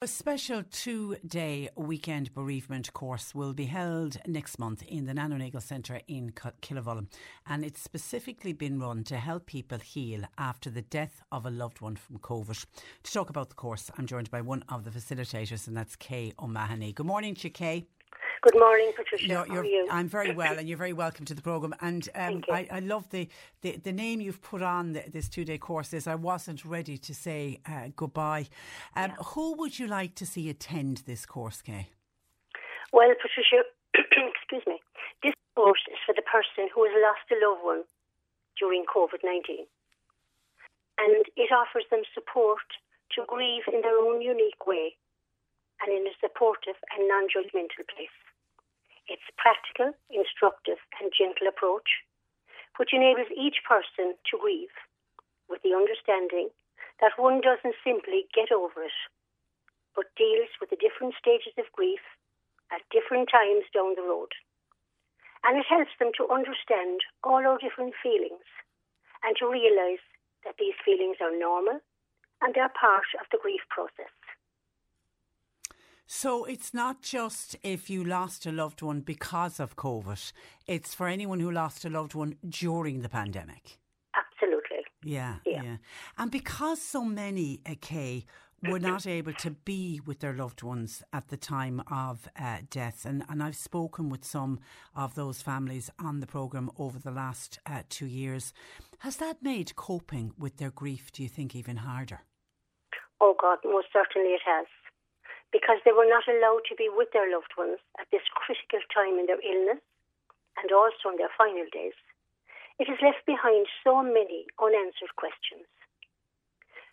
A special two day weekend bereavement course will be held next month in the National Centre in Killavullen, and it's specifically been run to help people heal after the death of a loved one from COVID. To talk about the course, I'm joined by one of the facilitators, and that's Kay O'Mahony. Good morning to you, Kay. Good morning, Patricia. You're, you're, How are you? I'm very well, and you're very welcome to the programme. And um, I, I, love the, the, the, name you've put on the, this two day course is I wasn't ready to say uh, goodbye. Um, yeah. Who would you like to see attend this course, Kay? Well, Patricia, excuse me. This course is for the person who has lost a loved one during COVID 19. And it offers them support to grieve in their own unique way and in a supportive and non judgmental place. It's practical, instructive, and gentle approach, which enables each person to grieve with the understanding that one doesn't simply get over it, but deals with the different stages of grief at different times down the road. And it helps them to understand all our different feelings and to realize that these feelings are normal and they're part of the grief process. So it's not just if you lost a loved one because of COVID, it's for anyone who lost a loved one during the pandemic. Absolutely. Yeah, yeah. yeah. And because so many, uh, Kay, were not able to be with their loved ones at the time of uh, death. And, and I've spoken with some of those families on the programme over the last uh, two years. Has that made coping with their grief, do you think, even harder? Oh, God, most certainly it has because they were not allowed to be with their loved ones at this critical time in their illness and also in their final days. It has left behind so many unanswered questions.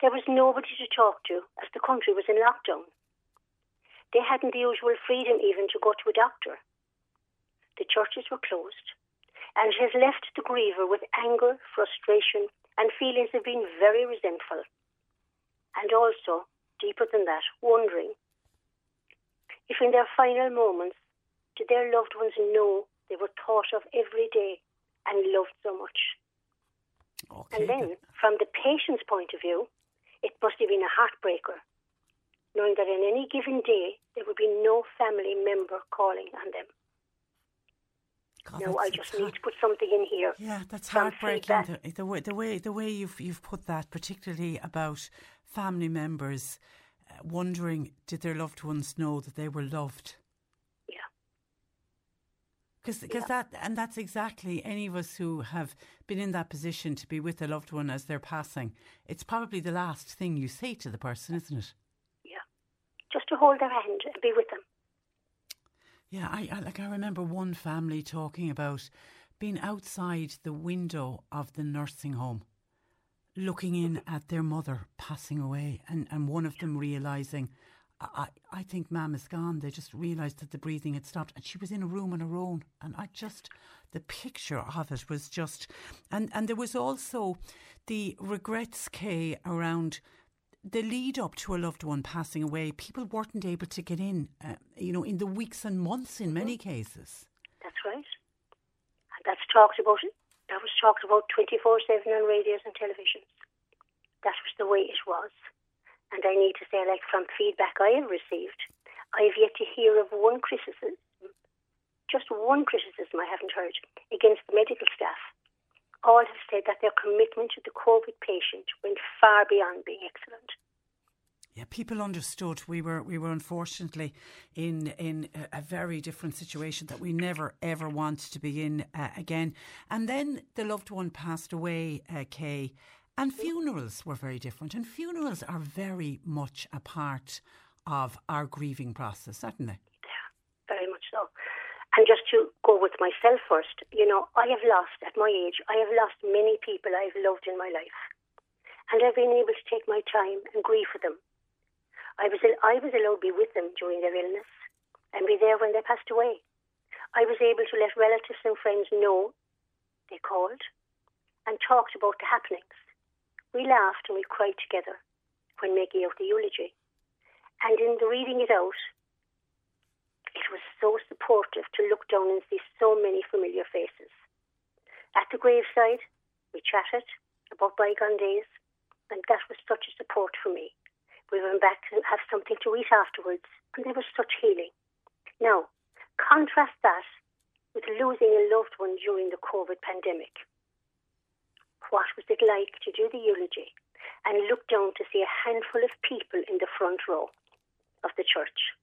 There was nobody to talk to as the country was in lockdown. They hadn't the usual freedom even to go to a doctor. The churches were closed, and it has left the griever with anger, frustration, and feelings of being very resentful. And also, deeper than that, wondering if in their final moments did their loved ones know they were thought of every day and loved so much. Okay. And then, from the patient's point of view, it must have been a heartbreaker, knowing that in any given day there would be no family member calling on them. God, no, I just need to put something in here. Yeah, that's heartbreaking. The, the, way, the way, the way you've you've put that, particularly about family members wondering did their loved ones know that they were loved? Yeah. Because yeah. that and that's exactly any of us who have been in that position to be with a loved one as they're passing. It's probably the last thing you say to the person, isn't it? Yeah, just to hold their hand and be with them. Yeah, I, I like I remember one family talking about being outside the window of the nursing home looking in at their mother passing away and, and one of them realising, I, I think Mam is gone. They just realised that the breathing had stopped and she was in a room on her own. And I just, the picture of it was just, and, and there was also the regrets, Kay, around the lead up to a loved one passing away. People weren't able to get in, uh, you know, in the weeks and months in many cases. That's right. That's talked about it that was talked about 24 7 on radios and televisions. That was the way it was. And I need to say, like, from feedback I have received, I have yet to hear of one criticism, just one criticism I haven't heard, against the medical staff. All have said that their commitment to the COVID patient went far beyond being excellent. People understood we were we were unfortunately in in a, very different situation that we never ever want to be in uh, again. And then the loved one passed away, uh, Kay, and funerals were very different. And funerals are very much a part of our grieving process, certainly. Yeah, very much so. And just to go with myself first, you know, I have lost, at my age, I have lost many people I've loved in my life. And I've been able to take my time and grieve for them. I was, I was allowed to be with them during their illness and be there when they passed away. I was able to let relatives and friends know they called and talked about the happenings. We laughed and we cried together when making out the eulogy. And in the reading it out, it was so supportive to look down and see so many familiar faces. At the graveside, we chatted about bygone days, and that was such a support for me. We went back to have something to eat afterwards, and there was such healing. Now, contrast that with losing a loved one during the COVID pandemic what was it like to do the eulogy and look down to see a handful of people in the front row of the church.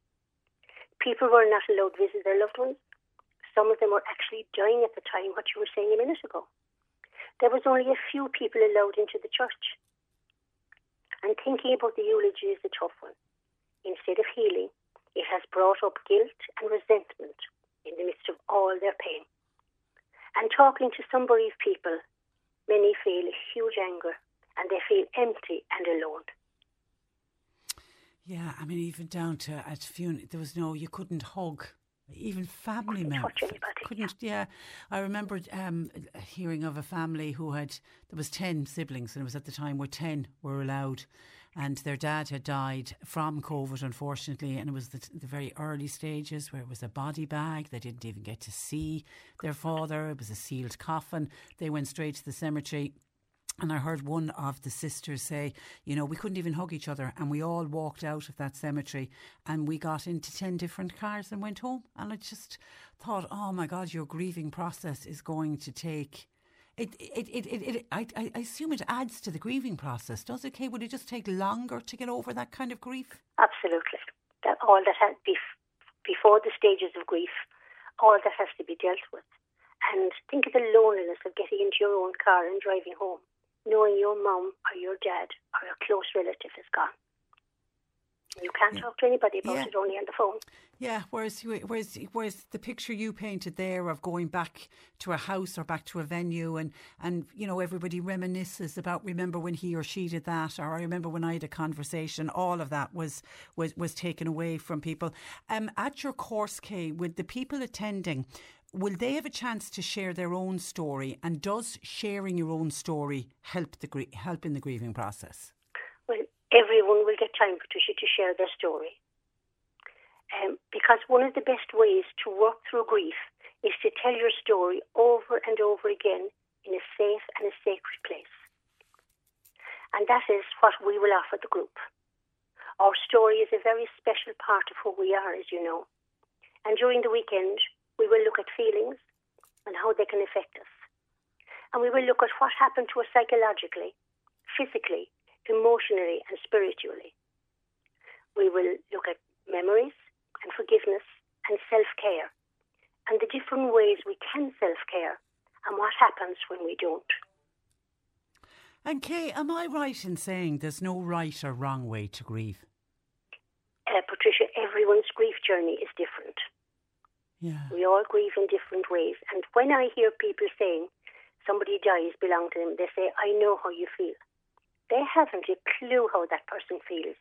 People were not allowed to visit their loved ones. Some of them were actually dying at the time, what you were saying a minute ago. There was only a few people allowed into the church. And thinking about the eulogy is a tough one. Instead of healing, it has brought up guilt and resentment in the midst of all their pain. And talking to some bereaved people many feel a huge anger and they feel empty and alone. Yeah, I mean, even down to at funeral, there was no, you couldn't hug. Even family members couldn't. Yeah, I remember um, hearing of a family who had there was ten siblings, and it was at the time where ten were allowed, and their dad had died from COVID, unfortunately, and it was the, the, very early stages where it was a body bag. They didn't even get to see their father. It was a sealed coffin. They went straight to the cemetery. And I heard one of the sisters say, you know, we couldn't even hug each other. And we all walked out of that cemetery and we got into 10 different cars and went home. And I just thought, oh my God, your grieving process is going to take it, it, it, it, it I, I assume it adds to the grieving process, does it, Kay? Would it just take longer to get over that kind of grief? Absolutely. That all that has bef- before the stages of grief, all that has to be dealt with. And think of the loneliness of getting into your own car and driving home, knowing your mum or your dad or a close relative is gone. You can't yeah. talk to anybody about yeah. it, only on the phone. Yeah, whereas, whereas, whereas the picture you painted there of going back to a house or back to a venue and, and, you know, everybody reminisces about, remember when he or she did that, or I remember when I had a conversation, all of that was, was, was taken away from people. Um, at your course, Kay, with the people attending, will they have a chance to share their own story? And does sharing your own story help the help in the grieving process? Everyone will get time, Patricia, to share their story. Um, because one of the best ways to work through grief is to tell your story over and over again in a safe and a sacred place. And that is what we will offer the group. Our story is a very special part of who we are, as you know. And during the weekend, we will look at feelings and how they can affect us. And we will look at what happened to us psychologically, physically, emotionally and spiritually. We will look at memories and forgiveness and self care and the different ways we can self care and what happens when we don't. And Kay, am I right in saying there's no right or wrong way to grieve? Uh, Patricia, everyone's grief journey is different. Yeah. We all grieve in different ways. And when I hear people saying somebody dies belong to them, they say, I know how you feel they haven't a clue how that person feels.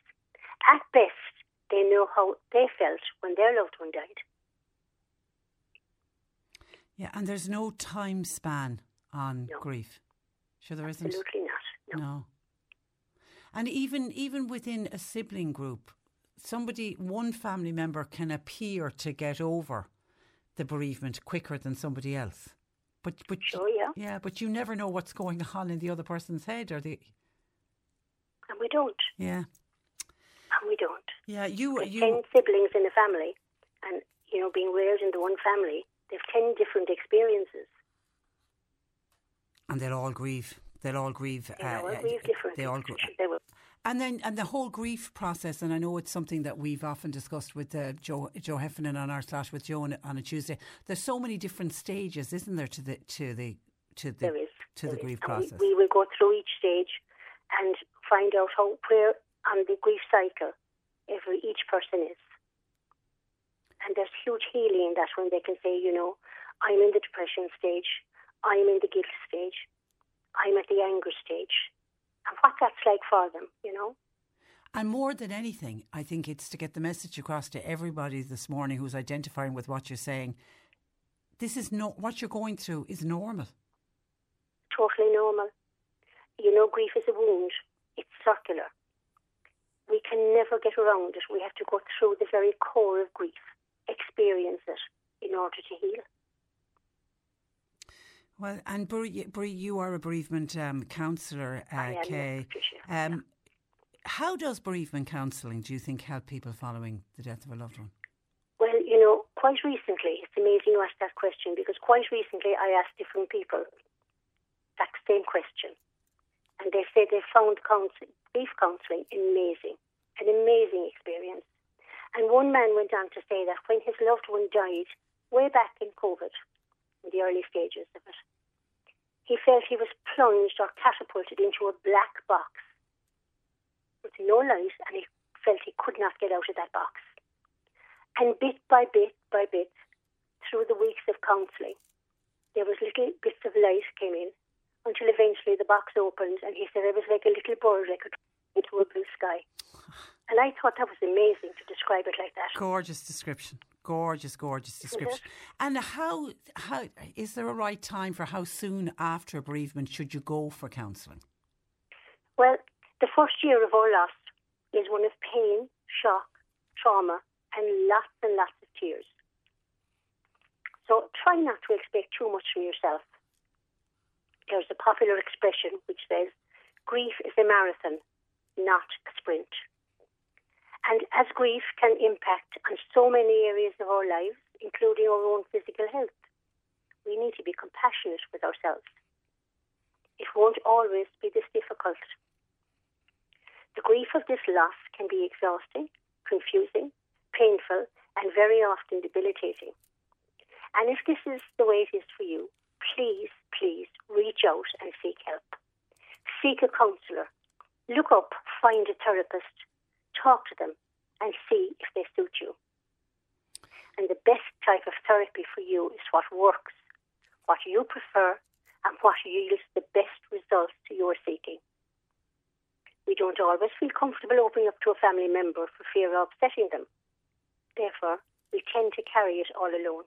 At best, they know how they felt when their loved one died. Yeah, and there's no time span on no. grief. Sure, there Absolutely isn't. Absolutely not. No. no. And even even within a sibling group, somebody, one family member can appear to get over the bereavement quicker than somebody else. But but sure, yeah, yeah, but you never know what's going on in the other person's head or the and we don't. Yeah. And we don't. Yeah, you There's you ten siblings in a family, and you know, being reared the one family, they've ten different experiences. And they'll all grieve. They'll all grieve. They all uh, grieve differently. They all grieve. They will. And then, and the whole grief process, and I know it's something that we've often discussed with uh, Joe Joe Heffernan on our slash with Joe on, on, a Tuesday. There's so many different stages, isn't there, to the to the to the there is, to there the grief is. process? We, we, will go through each stage and find out how where on the grief cycle every each person is. And there's huge healing in that when they can say, you know, I'm in the depression stage, I'm in the guilt stage, I'm at the anger stage, and what that's like for them, you know. And more than anything, I think it's to get the message across to everybody this morning who's identifying with what you're saying. This is not what you're going through is normal. Totally normal. You know, grief is a wound. Circular. We can never get around it. We have to go through the very core of grief, experience it in order to heal. Well, and Brie, Brie you are a bereavement um, counsellor, uh, Kay. Um, how does bereavement counselling, do you think, help people following the death of a loved one? Well, you know, quite recently, it's amazing you asked that question because quite recently I asked different people that same question. And they said they found counsel, grief counselling amazing, an amazing experience. And one man went on to say that when his loved one died, way back in COVID, in the early stages of it. He felt he was plunged or catapulted into a black box with no light, and he felt he could not get out of that box. And bit by bit by bit, through the weeks of counselling, there was little bits of light came in until eventually the box opened, and he said it was like a little bird I could into a blue sky. And I thought that was amazing to describe it like that. Gorgeous description. Gorgeous, gorgeous mm-hmm. description. And how how is there a right time for how soon after bereavement should you go for counselling? Well, the first year of our loss is one of pain, shock, trauma, and lots and lots of tears. So try not to expect too much from yourself. There's a popular expression which says, grief is a marathon, not a sprint. And as grief can impact on so many areas of our lives, including our own physical health, we need to be compassionate with ourselves. It won't always be this difficult. The grief of this loss can be exhausting, confusing, painful, and very often debilitating. And if this is the way it is for you, please, please reach out and seek help. Seek a counsellor. Look up, find a therapist, talk to them and see if they suit you. And the best type of therapy for you is what works, what you prefer, and what yields the best results to your seeking. We don't always feel comfortable opening up to a family member for fear of upsetting them. Therefore, we tend to carry it all alone.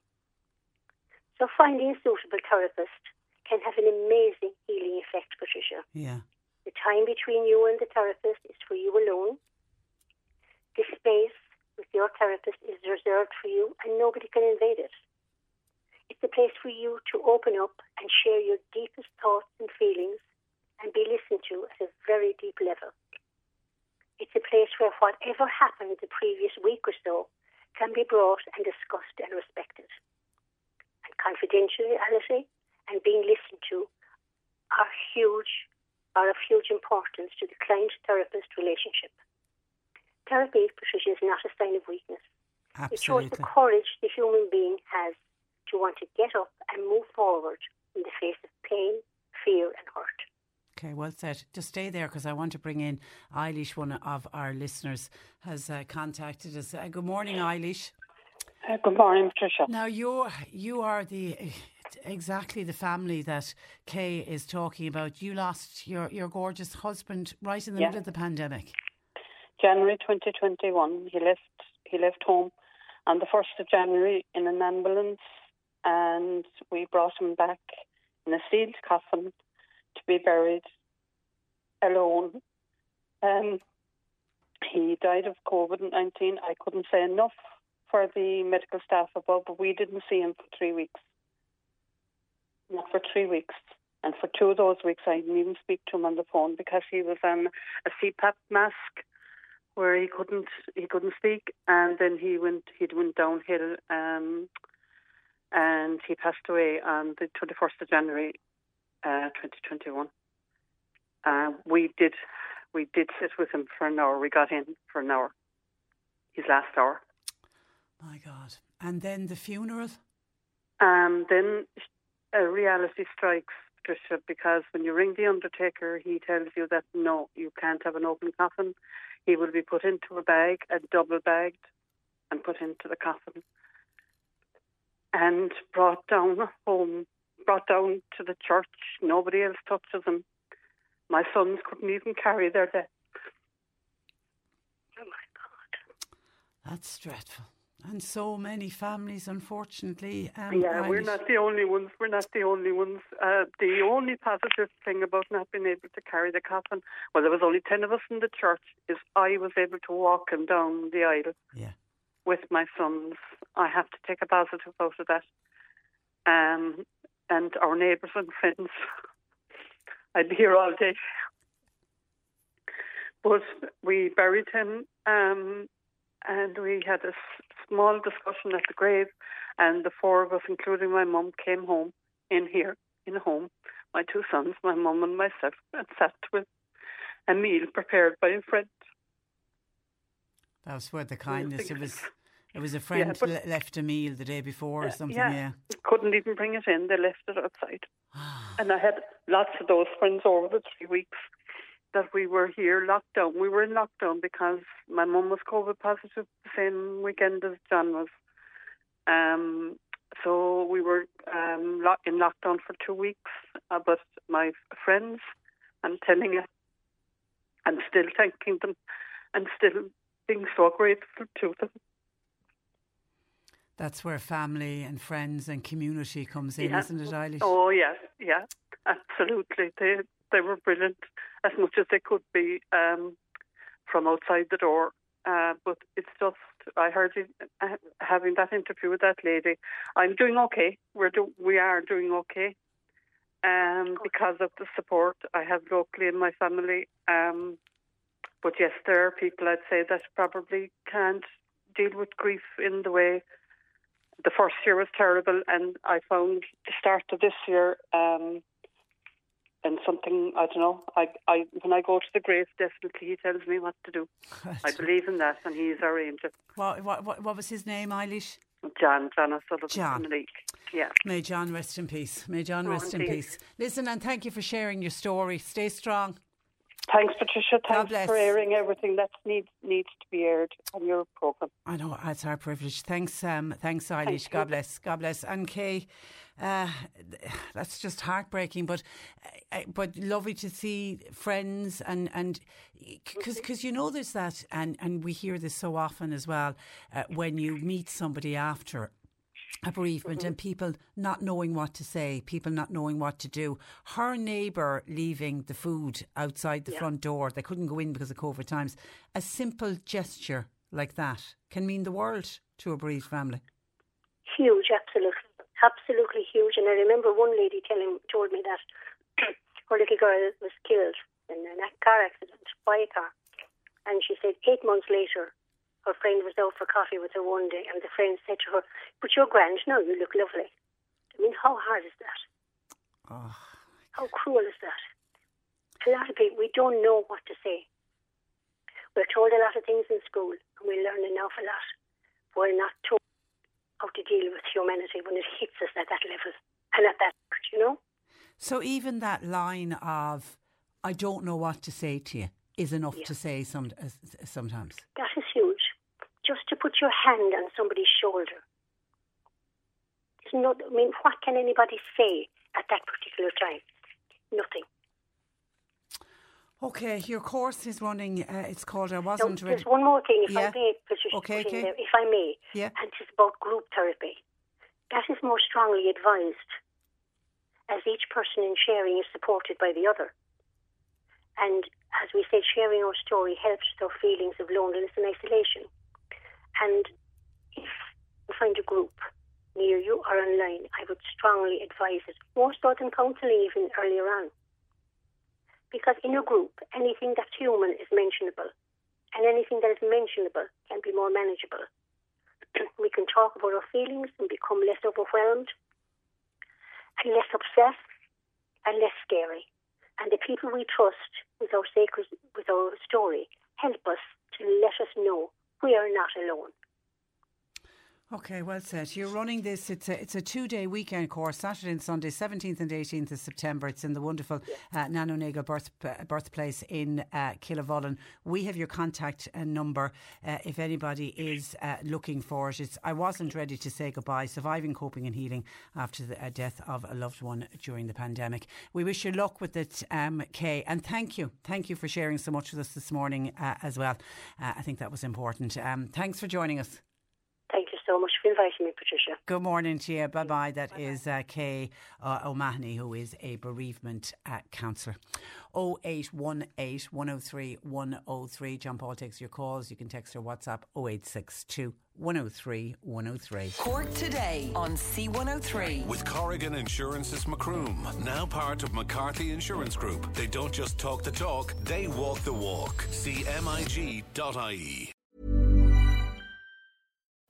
So finding a suitable therapist can have an amazing healing effect, Patricia. Yeah. The time between you and the therapist is for you alone. The space with your therapist is reserved for you and nobody can invade it. It's a place for you to open up and share your deepest thoughts and feelings and be listened to at a very deep level. It's a place where whatever happened the previous week or so can be brought and discussed and respected. And confidentiality and being listened to are huge, are of huge importance to the client therapist relationship. Therapy, Patricia, is not a sign of weakness. Absolutely. It shows the courage the human being has to want to get up and move forward in the face of pain, fear, and hurt. Okay, well said. Just stay there because I want to bring in Eilish, one of our listeners, has uh, contacted us. Uh, good morning, Eilish. Uh, good morning, Patricia. Now you you are the exactly the family that Kay is talking about. You lost your, your gorgeous husband right in the Yeah. middle of the pandemic. January 2021, he left. He left home on the first of January in an ambulance, and we brought him back in a sealed coffin to be buried alone. Um, he died of COVID 19. I couldn't say enough for the medical staff above, but we didn't see him for three weeks. For three weeks. And for two of those weeks, I didn't even speak to him on the phone because he was on a CPAP mask where he couldn't he couldn't speak, and then he went he went downhill, um, and he passed away on the twenty first of January, uh, twenty twenty one. Uh, we did we did sit with him for an hour. We got in for an hour, his last hour. My God. And then the funeral? Um, then a reality strikes, Patricia, because when you ring the undertaker, he tells you that no, you can't have an open coffin. He will be put into a bag, a double bagged, and put into the coffin, and brought down home, brought down to the church. Nobody else touches him. My sons couldn't even carry their death. Oh my God. That's dreadful. And so many families, unfortunately. Um, Yeah, we're not the only ones. We're not the only ones. Uh, the only positive thing about not being able to carry the coffin, well, there was only 10 of us in the church, is I was able to walk him down the aisle Yeah. with my sons. I have to take a positive out of that. Um, and our neighbours and friends. I'd be here all day. But we buried him, um, and we had a small discussion at the grave, and the four of us, including my mum, came home in here, in home. My two sons, my mum, and myself, and sat with a meal prepared by a friend. That was where the kindness. It was. It was a friend but- le- left a meal the day before or something. yeah. Yeah. Couldn't even bring it in. They left it outside. And I had lots of those friends over the three weeks that we were here locked down. We were in lockdown because my mum was COVID positive the same weekend as John was. Um, so we were um, in lockdown for two weeks. Uh, but my friends, I'm telling you, I'm still thanking them and still being so grateful to them. That's where family and friends and community comes in, Yeah. isn't it, Eilish? Oh yes, yeah, absolutely. They they were brilliant as much as they could be um, from outside the door. Uh, but it's just I heard you uh, having that interview with that lady. I'm doing okay. We're do we are doing okay. Um, because of the support I have locally in my family. Um, but yes, there are people I'd say that probably can't deal with grief in the way the first year was terrible, and I found the start of this year, um, something I don't know. I, I when I go to the grave, definitely he tells me what to do. I believe in that, and he's our angel, What, what, what, what was his name, Eilish? John John O'Sullivan John. Yeah, May John rest in peace. May John Oh, rest in peace. Listen, and thank you for sharing your story. Stay strong. thanks, Patricia. Thanks for airing everything that needs needs to be aired on your program. I know it's our privilege. Thanks, um, thanks, Eilish. Thank God bless. God bless. And Kay, uh, that's just heartbreaking, but uh, but lovely to see friends and and because because you know there's that and and we hear this so often as well uh, when you meet somebody after a bereavement and people not knowing what to say, people not knowing what to do. Her neighbour leaving the food outside the front door, they couldn't go in because of COVID times. A simple gesture like that can mean the world to a bereaved family. Huge, absolutely, absolutely huge. And I remember one lady telling told me that her little girl was killed in a car accident by a car, and she said eight months later, her friend was out for coffee with her one day, and the friend said to her, "But you're grand now. You look lovely." I mean, how hard is that? Oh, How cruel is that? A lot of people, we don't know what to say. We're told a lot of things in school, and we learn an awful lot. We're not told how to deal with humanity when it hits us at that level and at that, you know? So even that line of "I don't know what to say to you" is enough to say some uh, sometimes. That is huge. Just to put your hand on somebody's shoulder. It's not, I mean, what can anybody say at that particular time? Nothing. Okay, your course is running. Uh, it's called "I wasn't ready." there's one more thing, if Yeah. I may, Patricia, Okay, okay. there, if I may, Yeah. and it's about group therapy. That is more strongly advised, as each person in sharing is supported by the other. And as we said, sharing our story helps our feelings of loneliness and isolation. And if you find a group near you or online, I would strongly advise it, more so than counselling even earlier on. Because in a group, anything that's human is mentionable, and anything that is mentionable can be more manageable. we can talk about our feelings and become less overwhelmed, and less obsessed, and less scary. And the people we trust with our sacred, with our story, help us to let us know we are not alone. Okay, well said. You're running this. It's a it's a two day weekend course, Saturday and Sunday, 17th and 18th of September. It's in the wonderful uh, Nano Nagle birth, uh, birthplace in uh, Killavullen. We have your contact uh, number uh, if anybody is uh, looking for it. It's, I wasn't ready to say goodbye. Surviving, coping, and healing after the uh, death of a loved one during the pandemic. We wish you luck with it, um, Kay, and thank you, thank you for sharing so much with us this morning uh, as well. Uh, I think that was important. Um, thanks for joining us. Thank you so much for inviting me, Patricia. Good morning to you. Bye bye. That is uh, Kay uh, O'Mahony, who is a bereavement uh, counsellor. 0818 103 103. John Paul takes your calls. You can text or WhatsApp 0862 103 103. Cork today on C103. With Corrigan Insurance's Macroom, now part of McCarthy Insurance Group. They don't just talk the talk, they walk the walk. CMIG.ie.